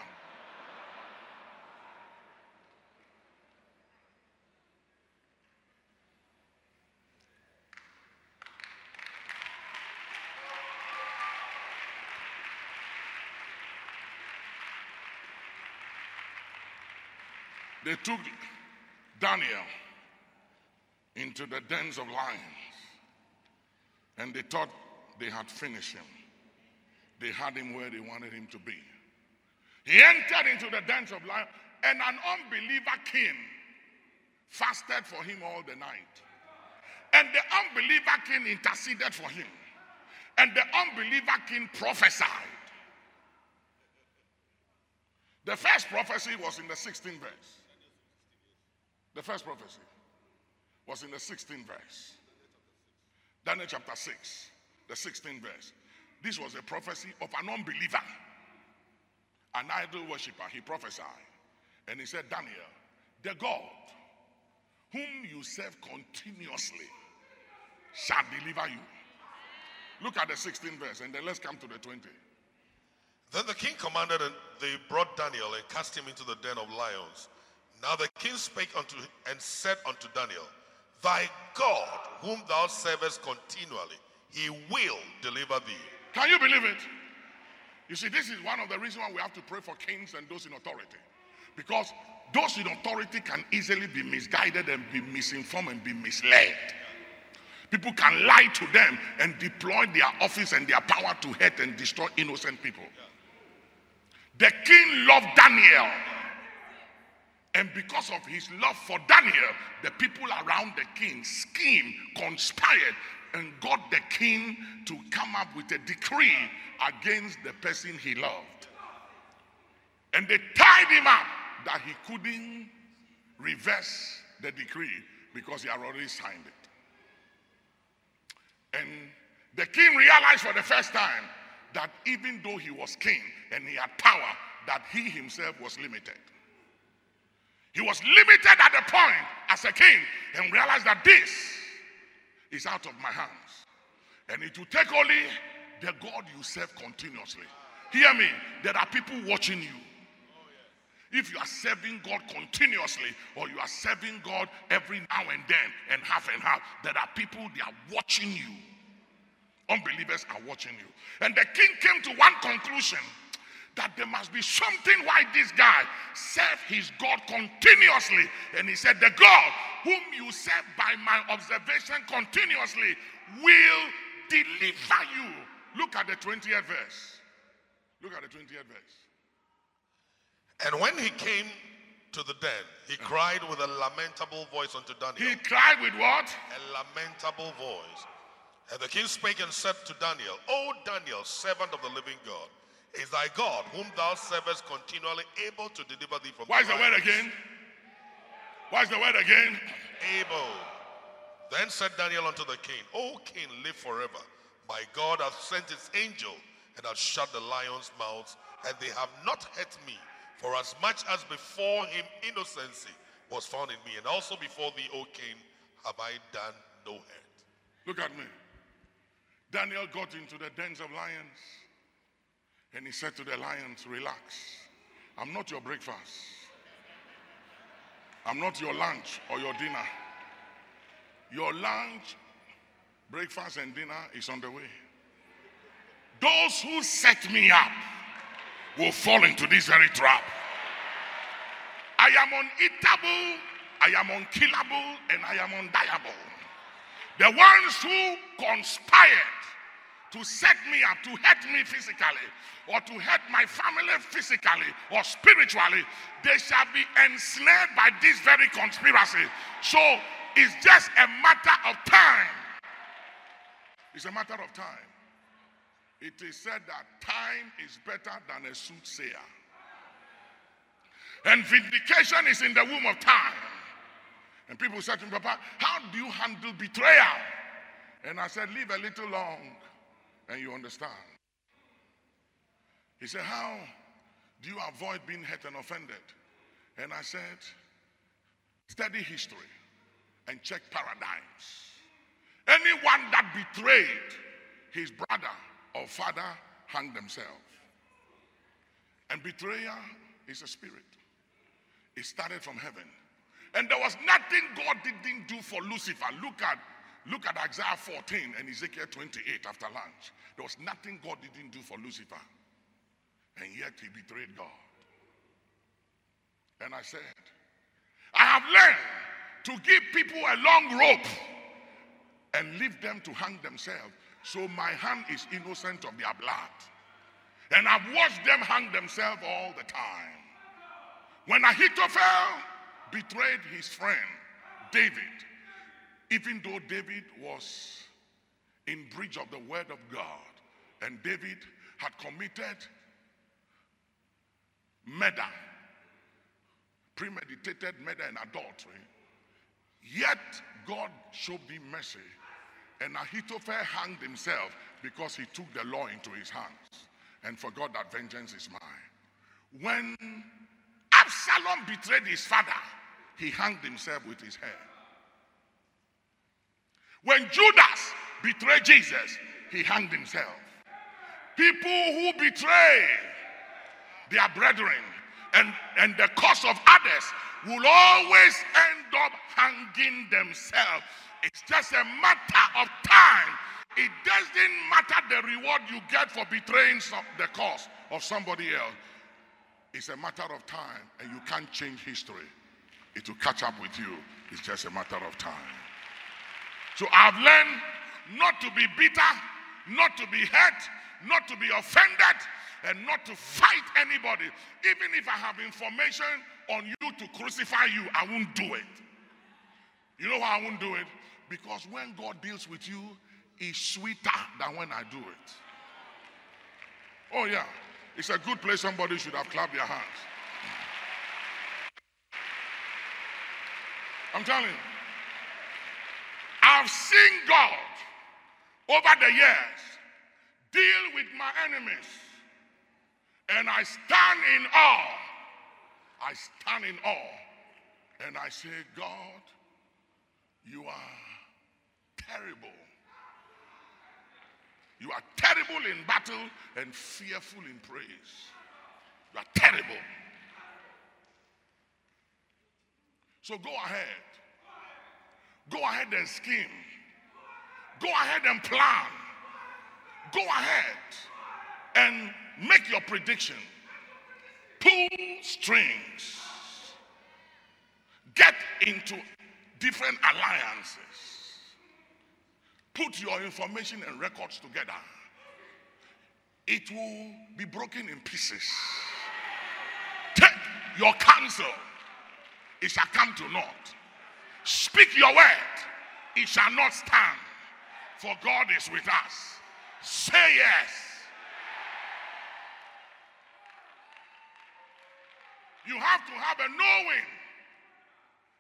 They took Daniel into the dens of lions and they thought they had finished him. They had him where they wanted him to be. He entered into the dens of lions, and an unbeliever king fasted for him all the night. And the unbeliever king interceded for him. And the unbeliever king prophesied. The first prophecy was in the 16th verse. The first prophecy was in the 16th verse. Daniel chapter 6, the 16th verse. This was a prophecy of an unbeliever, an idol worshiper. He prophesied. And he said, Daniel, the God whom you serve continuously shall deliver you. Look at the 16th verse, and then let's come to the 20. Then the king commanded, and they brought Daniel and cast him into the den of lions. Now the king spake unto and said unto Daniel, Thy God, whom thou servest continually, he will deliver thee. Can you believe it? You see, this is one of the reasons why we have to pray for kings and those in authority. Because those in authority can easily be misguided and be misinformed and be misled. People can lie to them and deploy their office and their power to hurt and destroy innocent people. The king loved Daniel. And because of his love for Daniel, the people around the king schemed, conspired, and got the king to come up with a decree against the person he loved. And they tied him up that he couldn't reverse the decree because he had already signed it. And the king realized for the first time that even though he was king and he had power, that he himself was limited. He was limited at the point as a king and realized that this is out of my hands. And it will take only the God you serve continuously. Hear me, there are people watching you. If you are serving God continuously or you are serving God every now and then and half and half, there are people, they are watching you. Unbelievers are watching you. And the king came to one conclusion that there must be something why this guy served his God continuously. And he said, The God whom you serve by my observation continuously will deliver you. Look at the 20th verse. Look at the 20th verse. And when he came to the den, he cried with a lamentable voice unto Daniel. He cried with what? A lamentable voice. And the king spake and said to Daniel, O Daniel, servant of the living God, is thy God, whom thou servest continually, able to deliver thee from Why is the word again? Why is the word again? Able. Then said Daniel unto the king, O king, live forever. My God hath sent his angel and hath shut the lions' mouths, and they have not hurt me. For as much as before him innocency was found in me, and also before thee, O king, have I done no hurt. Look at me. Daniel got into the dens of lions and he said to the lions, Relax. I'm not your breakfast. I'm not your lunch or your dinner. Your lunch, breakfast, and dinner is on the way. Those who set me up will fall into this very trap. I am uneatable, I am unkillable, and I am undiable. The ones who conspired to set me up, to hurt me physically, or to hurt my family physically or spiritually, they shall be ensnared by this very conspiracy. So it's just a matter of time. It's a matter of time. It is said that time is better than a soothsayer. And vindication is in the womb of time. And people said to me, Papa, how do you handle betrayal? And I said, Live a little long and you understand. He said, How do you avoid being hurt and offended? And I said, Study history and check paradigms. Anyone that betrayed his brother or father hanged themselves. And betrayal is a spirit. It started from heaven. And there was nothing God didn't do for Lucifer. Look at look at Isaiah 14 and Ezekiel 28 after lunch. There was nothing God didn't do for Lucifer. And yet he betrayed God. And I said, I have learned to give people a long rope and leave them to hang themselves. So my hand is innocent of their blood. And I've watched them hang themselves all the time. When Ahithophel betrayed his friend David, even though David was in breach of the word of God, and David had committed murder, premeditated murder and adultery, yet God showed him mercy. And Ahithophel hanged himself because he took the law into his hands and forgot that vengeance is mine. When Absalom betrayed his father, he hanged himself with his hair. When Judas betrayed Jesus, he hanged himself. People who betray their brethren and, and the cause of others will always end up hanging themselves. It's just a matter of time. It doesn't matter the reward you get for betraying some, the cause of somebody else. It's a matter of time, and you can't change history. It will catch up with you. It's just a matter of time. So I've learned not to be bitter, not to be hurt, not to be offended, and not to fight anybody. Even if I have information on you to crucify you, I won't do it. You know why I won't do it? Because when God deals with you, it's sweeter than when I do it. Oh, yeah. It's a good place somebody should have clapped their hands. I'm telling you. I've seen God over the years deal with my enemies. And I stand in awe. I stand in awe. And I say, God, you are terrible. You are terrible in battle and fearful in praise. You are terrible. So go ahead. Go ahead and scheme. Go ahead and plan. Go ahead and make your prediction. Pull strings. Get into different alliances. Put your information and records together. It will be broken in pieces. Take your counsel, it shall come to naught. Speak your word, it shall not stand. For God is with us. Say yes. You have to have a knowing,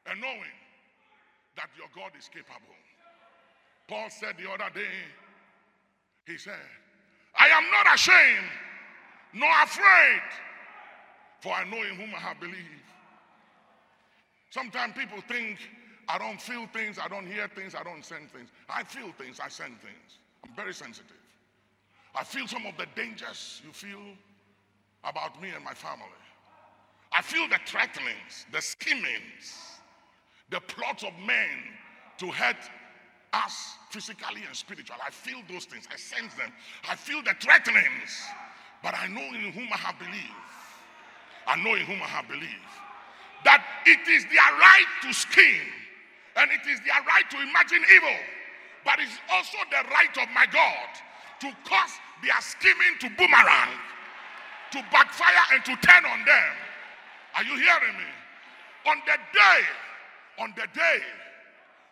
a knowing that your God is capable. Paul said the other day, he said, I am not ashamed nor afraid, for I know in whom I have believed. Sometimes people think I don't feel things, I don't hear things, I don't send things. I feel things, I send things. I'm very sensitive. I feel some of the dangers you feel about me and my family. I feel the threatenings, the schemings, the plots of men to hurt us physically and spiritually. I feel those things. I sense them. I feel the threatenings. But I know in whom I have believed. I know in whom I have believed. That it is their right to scheme and it is their right to imagine evil. But it's also the right of my God to cause their scheming to boomerang, to backfire and to turn on them. Are you hearing me? On the day, on the day,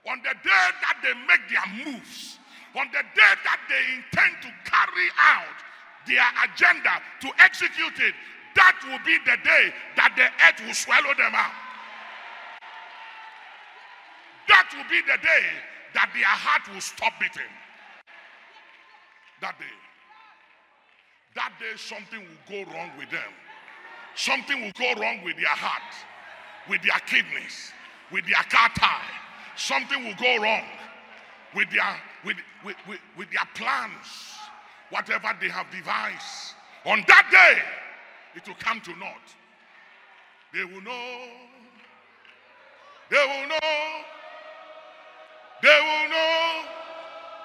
on the day that they make their moves, on the day that they intend to carry out their agenda to execute it, that will be the day that the earth will swallow them up. That will be the day that their heart will stop beating. That day. That day, something will go wrong with them. Something will go wrong with their heart, with their kidneys, with their car tire. Something will go wrong with their with, with, with, with their plans, whatever they have devised. On that day, it will come to naught. They will know. They will know. They will know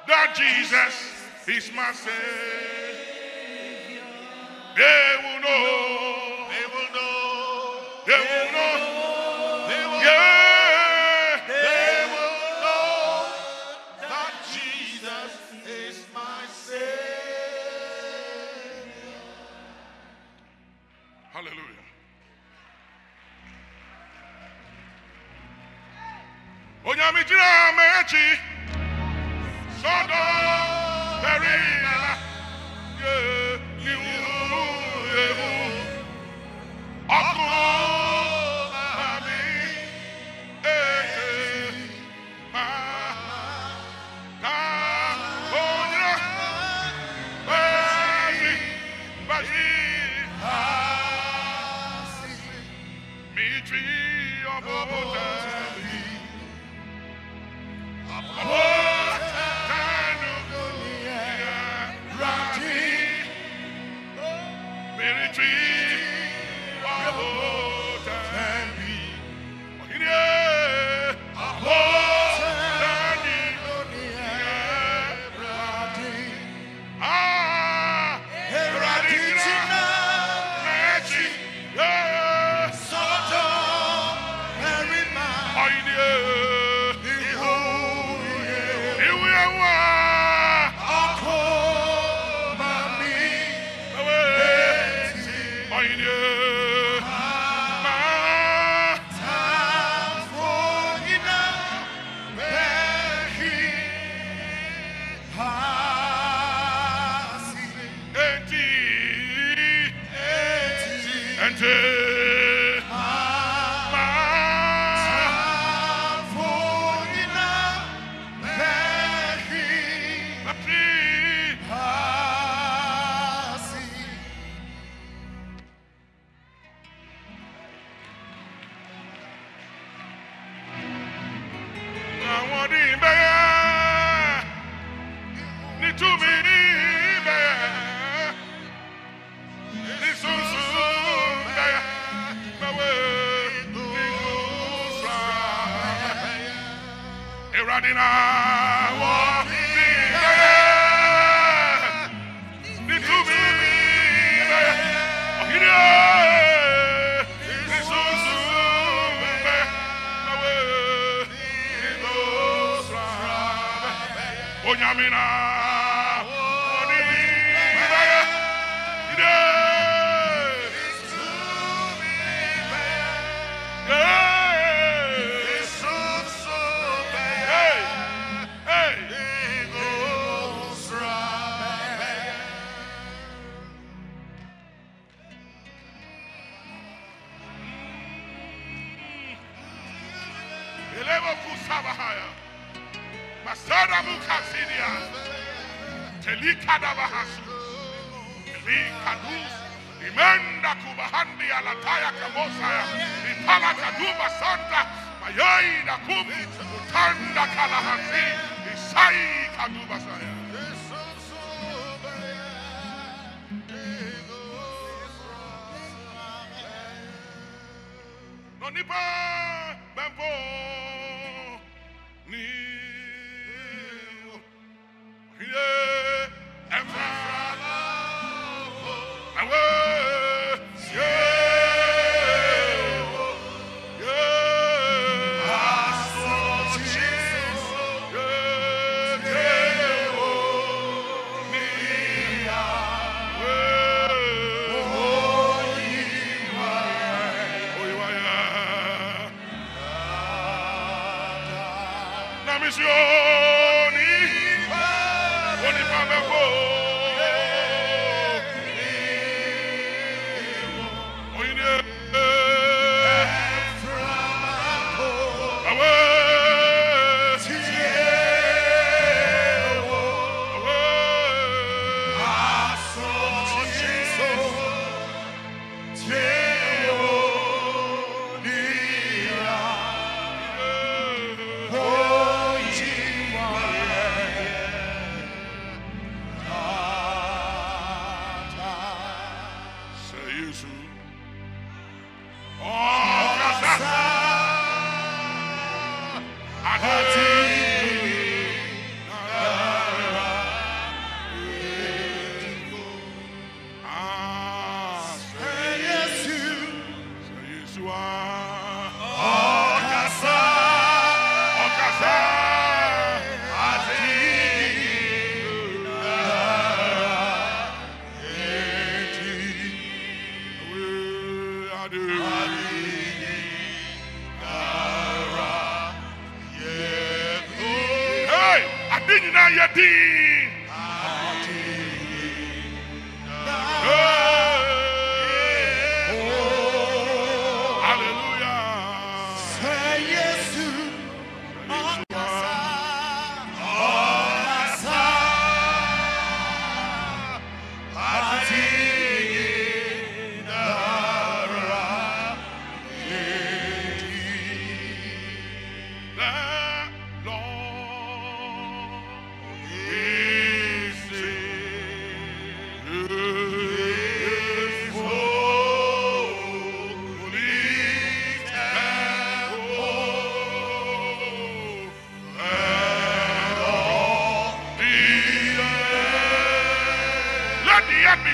that Jesus is my Savior. They will know. Gyina m'akyi. Sɔdɔ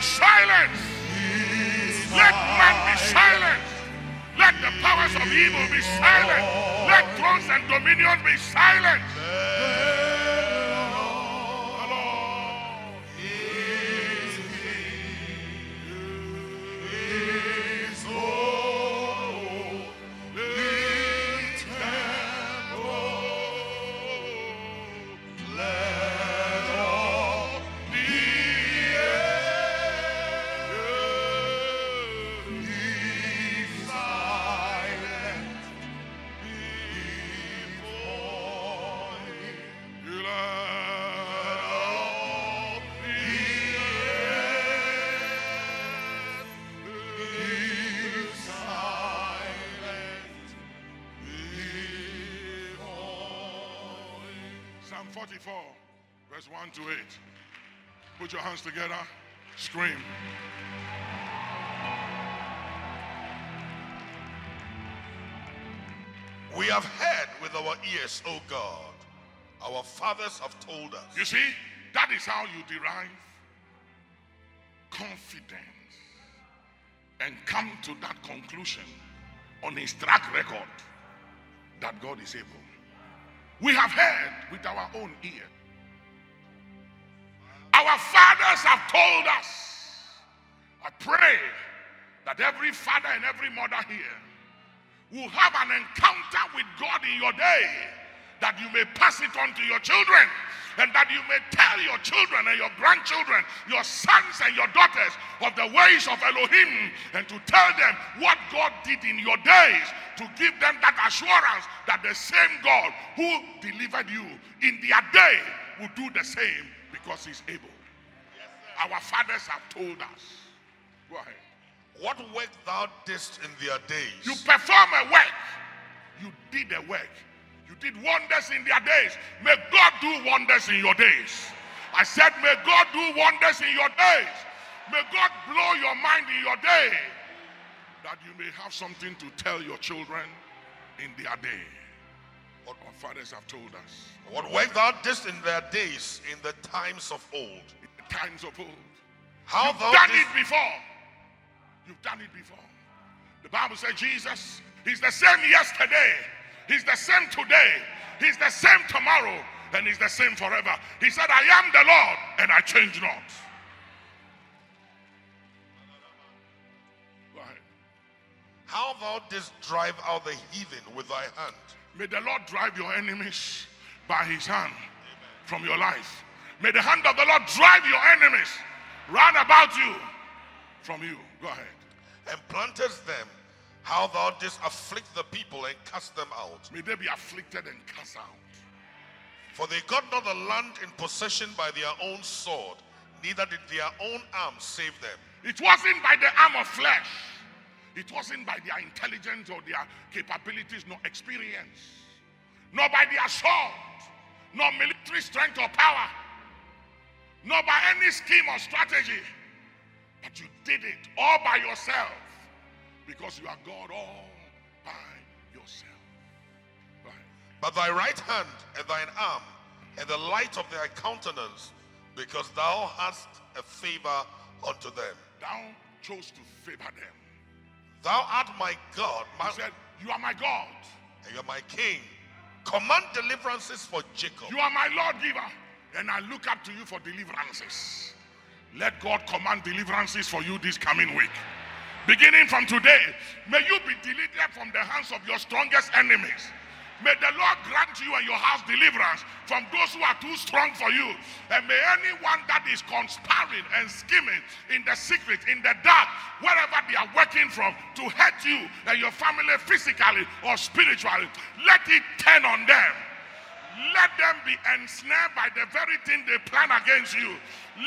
silent. Let man be silent. Let the powers of evil be silent. Let thrones and dominions be silent. to it. Put your hands together, scream. We have heard with our ears, O oh God. Our fathers have told us. You see, that is how you derive confidence and come to that conclusion on his track record that God is able. We have heard with our own ears. Our fathers have told us. I pray that every father and every mother here will have an encounter with God in your day that you may pass it on to your children and that you may tell your children and your grandchildren, your sons and your daughters of the ways of Elohim and to tell them what God did in your days to give them that assurance that the same God who delivered you in their day will do the same because he's able. Our fathers have told us. Go ahead. What work thou didst in their days, You perform a work. You did a work. You did wonders in their days. May God do wonders in your days. I said, May God do wonders in your days. May God blow your mind in your day. That you may have something to tell your children in their day. What our fathers have told us. what work thou didst in their days, in the times of old. In the times of old. How You've thou done didst, it before. You've done it before. The Bible says Jesus, He's the same yesterday, He's the same today, He's the same tomorrow, and He's the same forever. He said, I am the Lord, and I change not. How thou didst drive out the heathen with thy hand. May the Lord drive your enemies by his hand from your life. May the hand of the Lord drive your enemies round about you from you. Go ahead. and plantest them, how thou didst afflict the people and cast them out. May they be afflicted and cast out. For they got not the land in possession by their own sword, neither did their own arm save them. It wasn't by the arm of flesh. It wasn't by their intelligence or their capabilities, nor experience, nor by their sword, nor military strength or power, nor by any scheme or strategy. But you did it all by yourself because you are God all by yourself. But thy right hand and thine arm and the light of thy countenance, because thou hast a favor unto them. Thou chose to favor them. Thou art my God, my, He said, You are my God. and you are my king. Command deliverances for Jacob. You are my Lord giver, and I look up to you for deliverances. Let God command deliverances for you this coming week. Beginning from today, may you be delivered from the hands of your strongest enemies. May the Lord grant you and your house deliverance from those who are too strong for you. And may anyone that is conspiring and scheming in the secret, in the dark, wherever they are working from, to hurt you and your family physically or spiritually, let it turn on them. Let them be ensnared by the very thing they plan against you.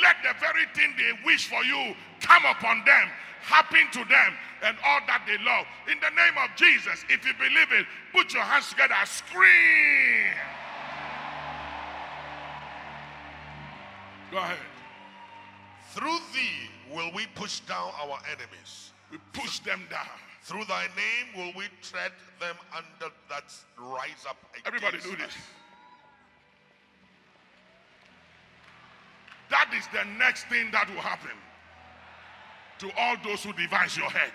Let the very thing they wish for you come upon them, happen to them, and all that they love. In the name of Jesus, if you believe it, put your hands together, scream. Go ahead. Through thee will we push down our enemies. We push them down. Through thy name will we tread them under that rise up against Everybody do this. That is the next thing that will happen to all those who devise your head.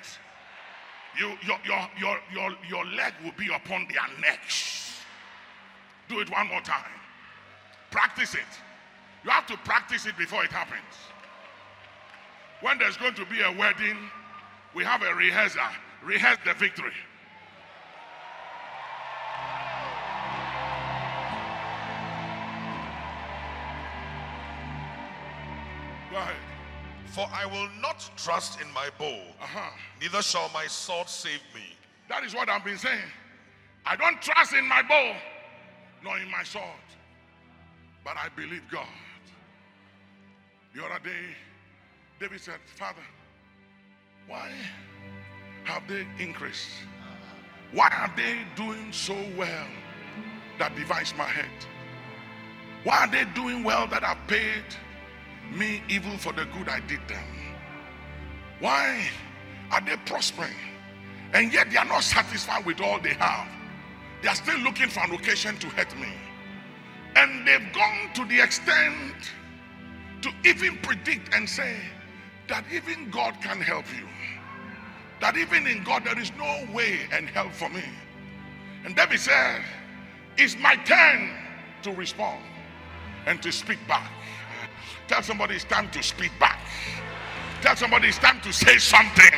You, your, your, your, your, your leg will be upon their necks. Do it one more time. Practice it. You have to practice it before it happens. When there's going to be a wedding, we have a rehearsal. Rehearse the victory. Go ahead. For I will not trust in my bow, Uh-huh. neither shall my sword save me. That is what I've been saying. I don't trust in my bow, nor in my sword, but I believe God. The other day, David said, Father, why have they increased? Why are they doing so well that devised my head? Why are they doing well that have paid me evil for the good I did them? Why are they prospering? And yet they are not satisfied with all they have. They are still looking for an occasion to hurt me. And they've gone to the extent to even predict and say that even God can help you. That even in God there is no way and help for me. And David said, It's my turn to respond and to speak back. Tell somebody it's time to speak back. Tell somebody it's time to say something.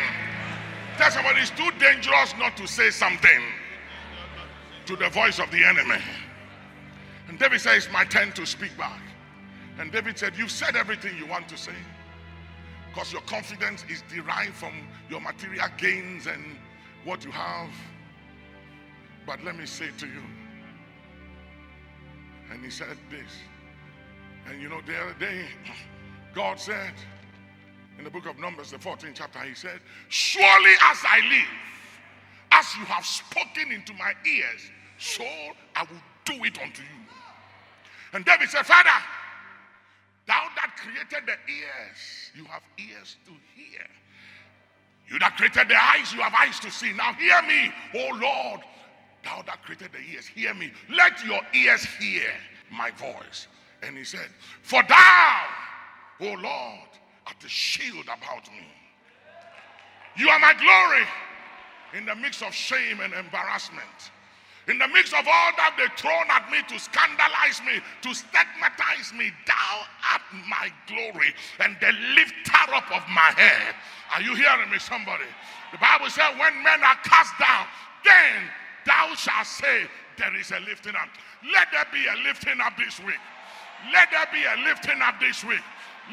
Tell somebody it's too dangerous not to say something to the voice of the enemy. And David said, It's my turn to speak back. And David said, You've said everything you want to say. Because your confidence is derived from your material gains and what you have. But let me say to you, and he said this. And you know, the other day, *clears throat* God said in the book of Numbers, the 14th chapter, He said, Surely as I live, as you have spoken into my ears, so I will do it unto you. And David said, Father, thou that created the ears, you have ears to hear. You that created the eyes, you have eyes to see. Now hear me, oh Lord, Thou that created the ears, hear me. Let your ears hear my voice. And he said, For thou, O Lord, art the shield about me. You are my glory in the midst of shame and embarrassment. In the midst of all that they thrown at me to scandalize me, to stigmatize me, thou art my glory and the lifter up of my head. Are you hearing me, somebody? The Bible said, when men are cast down, then thou shalt say, There is a lifting up. Let there be a lifting up this week. Let there be a lifting up this week.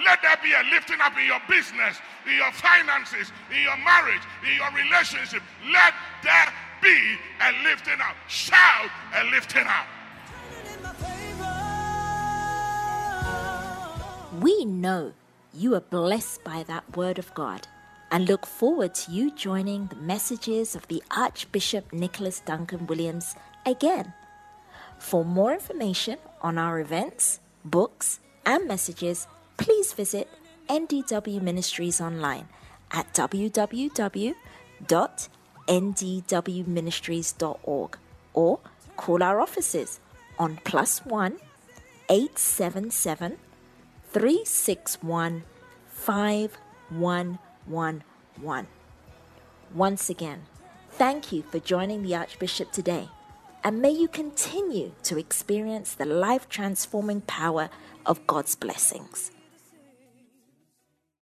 Let there be a lifting up in your business, in your finances, in your marriage, in your relationship. Let there be a lifting up. Shout a lifting up. We know you are blessed by that word of God and look forward to you joining the messages of the Archbishop Nicholas Duncan Williams again. For more information on our events, books, and messages, please visit NDW Ministries online at www.ndwministries.org or call our offices on plus one 877 361 51 1 1. Once again, thank you for joining the Archbishop today, and may you continue to experience the life transforming power of God's blessings.